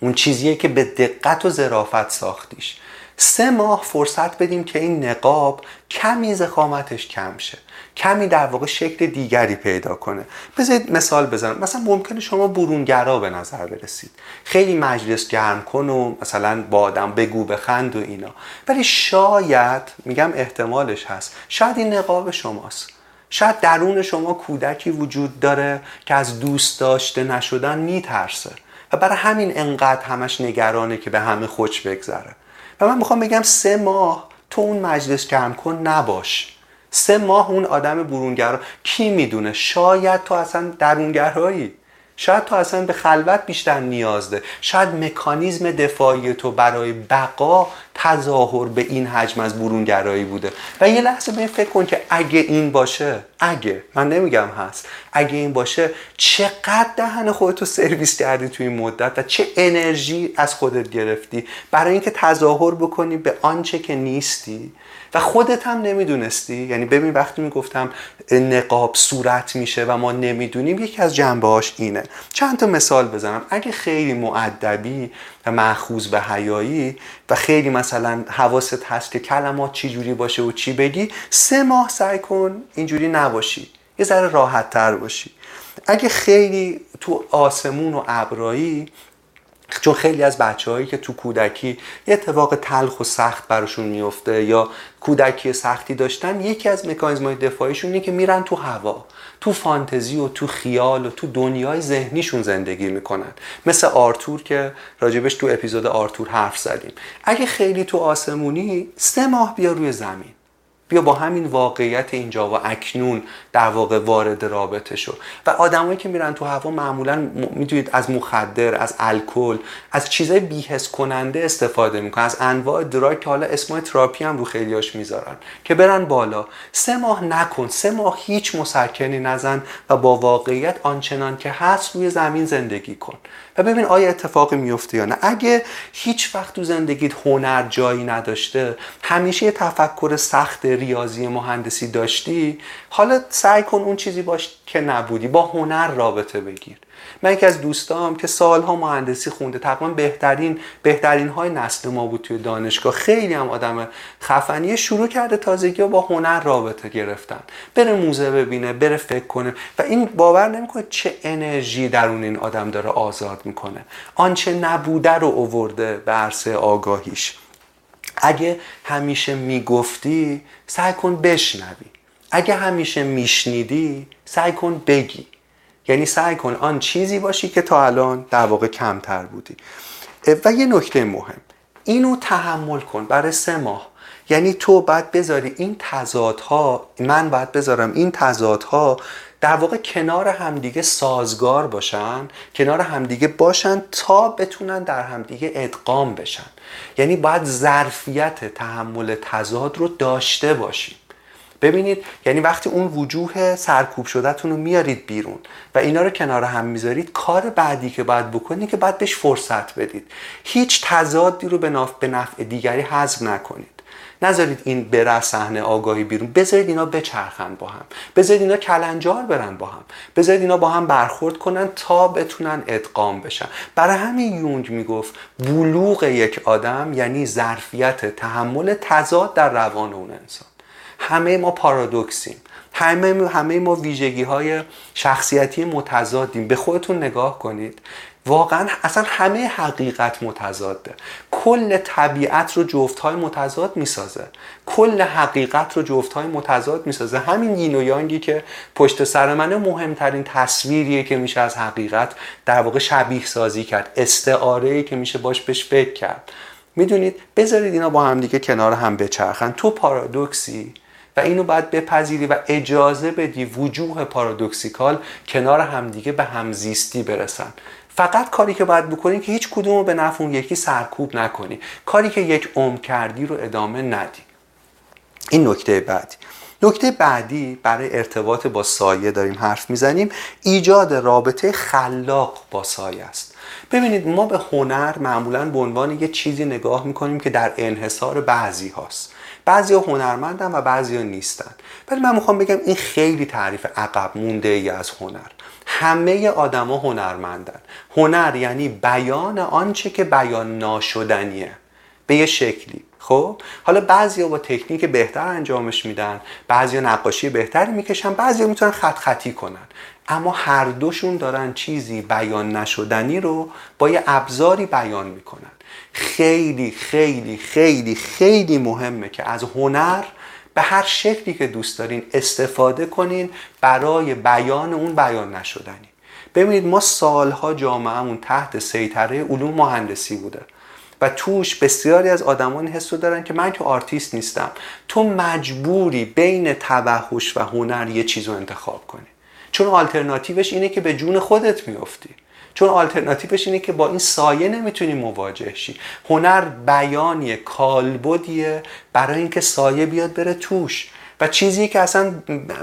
Speaker 1: اون چیزیه که به دقت و ظرافت ساختیش. سه ماه فرصت بدیم که این نقاب کمی زخامتش کم شه. کمی در واقع شکل دیگری پیدا کنه. بذارید مثال بزنم. مثلا ممکنه شما برونگرا به نظر برسید. خیلی مجلس گرم کن و مثلا با آدم بگو بخند و اینا. ولی شاید میگم احتمالش هست شاید این نقاب شماست. شاید درون شما کودکی وجود داره که از دوست داشته نشدن میترسه. و برای همین انقدر همش نگرانه که به همه خوش بگذره. و من می‌خوام بگم سه ماه تو اون مجلس گرم کن نباش. سه ماه اون آدم برونگرا. کی می‌دونه؟ شاید تو اصلا درونگرایی. شاید تو اصلا به خلوت بیشتر نیاز ده شاید مکانیزم دفاعی تو برای بقا تظاهر به این حجم از برونگرایی بوده. و یه لحظه به فکر کن که اگه این باشه اگه من نمیگم هست. اگه این باشه چقدر دهن خودتو سرویس کردی توی این مدت و چه انرژی از خودت گرفتی؟ برای اینکه تظاهر بکنی به آنچه که نیستی. و خودت هم نمی‌دونستی. یعنی ببین وقتی می‌گفتم نقاب صورت میشه و ما نمی‌دونیم یکی از جنبه هاش اینه. چند تا مثال بزنم. اگه خیلی معدبی و معخوز به حیایی و خیلی مثلا حواست هست که کلمات چی جوری باشه و چی بگی سه ماه سعی کن اینجوری نباشی. یه ذره راحت تر باشی. اگه خیلی تو آسمون و ابرایی چون خیلی از بچه که تو کودکی یه اتفاق تلخ و سخت براشون میفته یا کودکی سختی داشتن یکی از مکانیزم های دفاعیشون اینه که میرن تو هوا تو فانتزی و تو خیال و تو دنیای ذهنیشون زندگی می‌کنن. مثل آرتور که راجبش تو اپیزود آرتور حرف زدیم. اگه خیلی تو آسمونی سه ماه بیا روی زمین. بیا با همین واقعیت اینجا و اکنون در واقع وارد رابطه شو و آدمایی که میرن تو هوا معمولا می‌دونید از مخدر از الکل از چیزای بیهس کننده استفاده می‌کنن. از انواع دراگ که حالا اسمای تراپی هم رو خیلیاش می‌ذارن. که برن بالا. سه ماه نکن. سه ماه هیچ مسکنی نزن و با واقعیت آنچنان که هست روی زمین زندگی کن. و ببین آیا اتفاقی میفته یا نه. اگه هیچ وقت تو زندگیت هنر جایی نداشته همیشه یه تفکر سخت ریاضی مهندسی داشتی حالا سعی کن اون چیزی باش که نبودی با هنر رابطه بگیر. من یکی از دوستام که سالها مهندسی خونده تقریبا بهترین بهترین های نسل ما بود توی دانشگاه. خیلی هم آدم خفنیه شروع کرده تازگی با هنر رابطه گرفتن. بره موزه ببینه بره فکر کنه. و این باور نمی‌کنه چه انرژی درون این آدم داره آزاد می‌کنه. آنچه نبوده رو اوورده به عرصه آگاهیش. اگه همیشه می‌گفتی سعی کن بشنوی. اگه همیشه میشنیدی سعی کن بگی. یعنی سعی کن آن چیزی باشی که تا الان در واقع کمتر بودی. و یه نکته مهم اینو تحمل کن برای سه ماه. یعنی تو باید بذاری این تضادها من باید بذارم این تضادها در واقع کنار همدیگه سازگار باشن کنار همدیگه باشن تا بتونن در همدیگه ادغام بشن. یعنی باید ظرفیت تحمل تضاد رو داشته باشیم ببینید یعنی وقتی اون وجوه سرکوب شدهتون رو میارید بیرون و اینا رو کنار هم می‌ذارید کار بعدی که باید بکنید که باید بهش فرصت بدید. هیچ تضادی رو به نفع دیگری حذف نکنید. نذارید این بره صحنه آگاهی بیرون. بذارید اینا بچرخن با هم. بذارید اینا کلنجار برن با هم. بذارید اینا با هم برخورد کنن تا بتونن ادغام بشن. برای همین یونگ می‌گفت بلوغ یک آدم یعنی ظرفیت تحمل تضاد در روان اون انسان. همه ما پارادوکسیم. همه همه ما ویژگی های شخصیتی متضادیم. به خودتون نگاه کنید. واقعا اصلا همه حقیقت متضاده. کل طبیعت رو جفت های متضاد می‌سازه. کل حقیقت رو جفت های متضاد می‌سازه. همین یین و یانگی که پشت سر منه مهمترین تصویریه که میشه از حقیقت در واقع شبیه سازی کرد. استعاره که میشه باش بهش فکر کرد. می‌دونید؟ بذارید اینا با هم دیگه کنار هم بچرخن. تو پارادوکسی و اینو باید بپذیری و اجازه بدی وجوه پارادوکسیکال کنار همدیگه به همزیستی برسن. فقط کاری که باید بکنی که هیچ کدوم رو به نفع یکی سرکوب نکنی. کاری که یک عمر کردی رو ادامه ندی. این نکته بعدی. نکته بعدی برای ارتباط با سایه داریم حرف می‌زنیم. ایجاد رابطه خلاق با سایه است. ببینید ما به هنر معمولا به عنوان یه چیزی نگاه می‌کنیم که در انحصار بعضی هاست. بعضی هنرمندن و بعضی ها نیستن. ولی من می‌خوام بگم این خیلی تعریف عقب مونده ای از هنر. همه آدما هنرمندن. هنر یعنی بیان آنچه که بیان ناشدنیه. به یه شکلی. خب؟ حالا بعضیا با تکنیک بهتر انجامش میدن. بعضیا نقاشی بهتری می‌کشن. بعضیا می‌تونن خط خطی کنن. اما هر دوشون دارن چیزی بیان نشدنی رو با یه ابزاری بیان می‌کنن. خیلی خیلی خیلی خیلی مهمه که از هنر به هر شکلی که دوست دارین استفاده کنین برای بیان اون بیان نشدنی. ببینید ما سالها جامعهمون تحت سیطره علوم مهندسی بوده و توش بسیاری از آدمان حس دارن که من که آرتیست نیستم. تو مجبوری بین توحش و هنر یه چیز رو انتخاب کنی. چون آلترناتیوش اینه که به جون خودت میافتی چون آلترناتیوش اینه که با این سایه نمی‌تونی مواجه شی. هنر بیانیه کالبدیه برای اینکه سایه بیاد بره توش. و چیزی که اصلا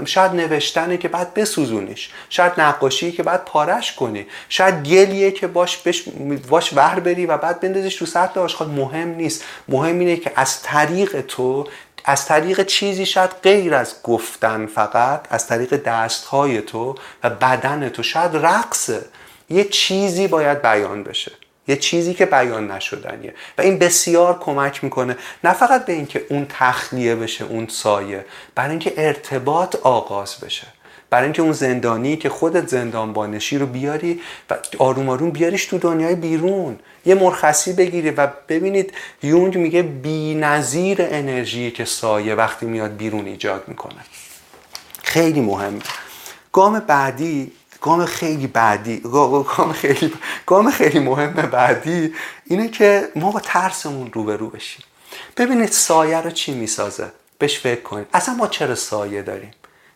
Speaker 1: شاید نوشتنه که بعد بسوزونیش. شاید نقاشی که بعد پارش کنی. شاید گلیه که باش بش باش ور بری و بعد بندازیش رو سطح آشغال. مهم نیست. مهم اینه که از طریق تو از طریق چیزی شاید غیر از گفتن فقط از طریق دستهای تو و بدن تو شاید رقصه یه چیزی باید بیان بشه. یه چیزی که بیان نشدنیه. و این بسیار کمک می‌کنه. نه فقط به اینکه اون تخلیه بشه اون سایه برای اینکه ارتباط آغاز بشه. برای اینکه اون زندانی که خودت زندان بانشی رو بیاری و آروم آروم بیاریش تو دنیای بیرون. یه مرخصی بگیری و ببینید یونگ میگه نظیر انرژی که سایه وقتی میاد بیرون ایجاد می‌کنه. خیلی مهمه. گام بعدی گام خیلی بعدی گام خیلی گام خیلی مهم بعدی اینه که ما با ترسمون روبرو بشیم. ببینید سایه رو چی می‌سازه؟ بهش فکر کنید. اصلا ما چرا سایه داریم؟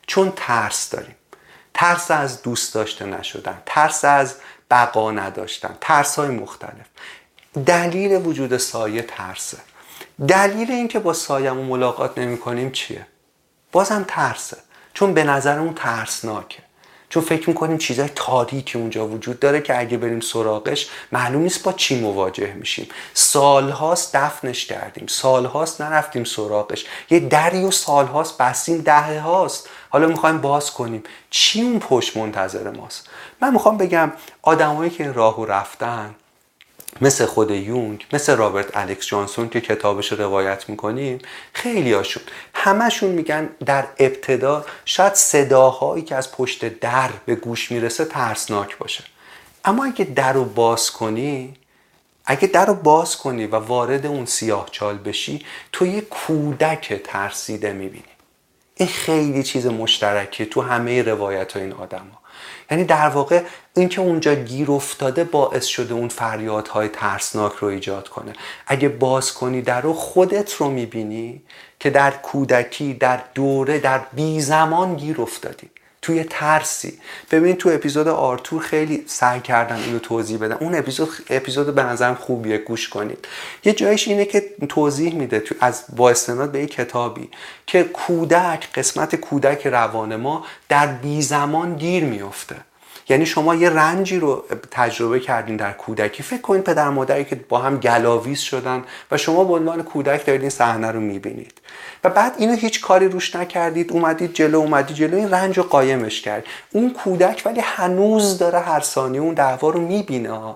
Speaker 1: چون ترس داریم. ترس از دوست داشته نشدن. ترس از بقا نداشتن ترس های مختلف. دلیل وجود سایه ترسه. دلیل اینکه با سایهمون ملاقات نمی کنیم چیه؟ بازم ترسه. چون به نظر اون ترسناکه. چون فکر می‌کنیم چیزای تاریکی اونجا وجود داره که اگه بریم سراغش معلوم نیست با چی مواجه میشیم. سالهاست دفنش کردیم. سالهاست نرفتیم سراغش. یه دری و سالهاست بستیم دهه هاست حالا می‌خوایم باز کنیم. چی اون پشت منتظر ماست؟ من می‌خوام بگم آدمایی که راهو رفتن مثل خود یونگ مثل رابرت الکس جانسون که کتابش رو روایت می‌کنیم خیلی هاشون همشون میگن در ابتدا شاید صداهایی که از پشت در به گوش می‌رسه ترسناک باشه. اما اگه در رو باز کنی اگه در رو باز کنی و وارد اون سیاه چال بشی تو یه کودک ترسیده می‌بینی. این خیلی چیز مشترکه تو همه روایت ها این آدم ها. یعنی در واقع اینکه اونجا گیر افتاده باعث شده اون فریادهای ترسناک رو ایجاد کنه اگه باز کنی در رو خودت رو می‌بینی که در کودکی در دوره در بی زمان گیر افتادی توی ترسی. ببینید تو اپیزود آرتور خیلی سعی کردم اینو توضیح بدم اون اپیزود اپیزود به نظرم خوبیه گوش کنید. یه جایش اینه که توضیح میده تو از با استناد به یه کتابی که کودک قسمت کودک روان ما در بی زمان گیر میفته یعنی شما یه رنجی رو تجربه کردین در کودکی. فکر کنید پدر مادری که با هم گلاویز شدن و شما به عنوان کودک دارید این صحنه رو می‌بینید. و بعد اینو هیچ کاری روش نکردید. اومدید جلو اومدید جلو. این رنج رو قایمش کرد. اون کودک ولی هنوز داره هر ثانیه اون دعوا رو می‌بینه.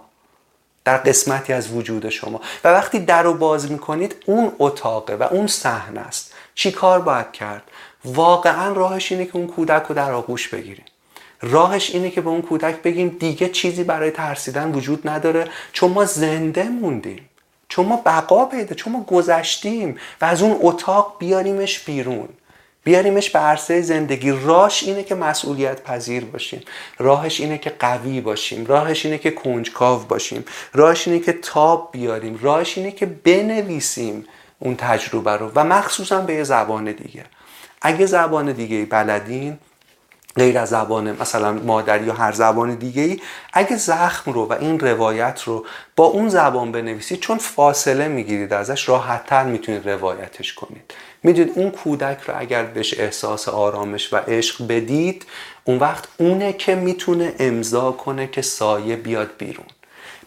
Speaker 1: در قسمتی از وجود شما. و وقتی در رو باز می‌کنید اون اتاقه و اون صحنه است. چی کار باید کرد؟ واقعا راهش اینه که اون کودک رو در آغوش بگیرید راهش اینه که به اون کودک بگیم دیگه چیزی برای ترسیدن وجود نداره. چون ما زنده موندیم. چون ما بقا پیدا چون ما گذشتیم و از اون اتاق بیاریمش بیرون. بیاریمش به عرصه زندگی. راهش اینه که مسئولیت پذیر باشیم. راهش اینه که قوی باشیم. راهش اینه که کنجکاو باشیم. راهش اینه که تاب بیاریم. راهش اینه که بنویسیم اون تجربه رو. و مخصوصا به یه زبان دیگه. اگه زبان دیگه بلدین غیر از زبان مثلا مادری یا هر زبان دیگه ای اگه زخم رو و این روایت رو با اون زبان بنویسید چون فاصله می‌گیرید ازش راحتتر می‌تونید روایتش کنید. می‌دونید اون کودک رو اگر بهش احساس آرامش و عشق بدید اون وقت اونه که می‌تونه امضا کنه که سایه بیاد بیرون.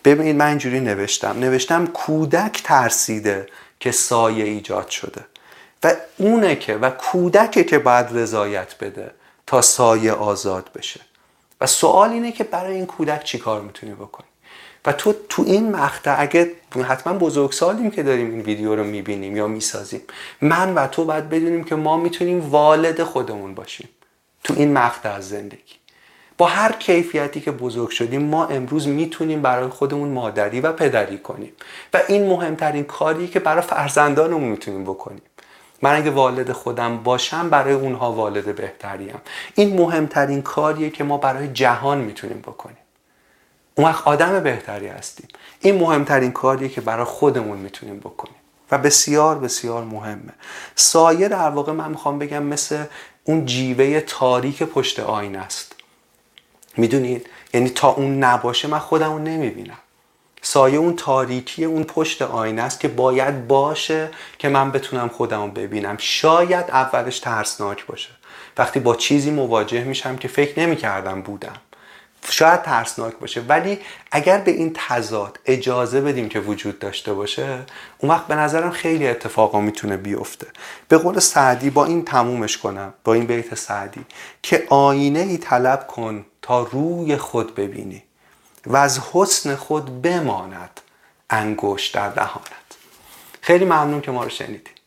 Speaker 1: ببینید من اینجوری نوشتم. نوشتم کودک ترسیده که سایه ایجاد شده. و اونه که و کودکه که باید رضایت بده. تا سایه آزاد بشه. و سوال اینه که برای این کودک چی کار می‌تونی بکنی؟ و تو تو این مقطع اگه حتما بزرگسالیم که داریم این ویدیو رو می‌بینیم یا می‌سازیم من و تو باید بدونیم که ما می‌تونیم والد خودمون باشیم تو این مقطع از زندگی. با هر کیفیتی که بزرگ شدیم ما امروز می‌تونیم برای خودمون مادری و پدری کنیم. و این مهمترین کاریه که برای فرزندانمون می‌تونیم بکنیم. من اگه والد خودم باشم برای اونها والد بهتریم. این مهمترین کاریه که ما برای جهان می‌تونیم بکنیم. اون وقت آدم بهتری هستیم. این مهمترین کاریه که برای خودمون می‌تونیم بکنیم. و بسیار بسیار مهمه. سایه در واقع من می‌خوام بگم مثل اون جیوه تاریک پشت آینه است. می‌دونید؟ یعنی تا اون نباشه من خودمو نمی‌بینم. سایه اون تاریکی اون پشت آینه است که باید باشه که من بتونم خودمو ببینم. شاید اولش ترسناک باشه. وقتی با چیزی مواجه میشم که فکر نمی‌کردم بودم. شاید ترسناک باشه. ولی اگر به این تضاد اجازه بدیم که وجود داشته باشه اون وقت به نظرم خیلی اتفاقا می‌تونه بیفته. به قول سعدی با این تمومش کنم با این بیت سعدی که آینه ای طلب کن تا روی خود ببینی. و از حسن خود بماند انگشت در دهانت. خیلی ممنون که ما رو شنیدید.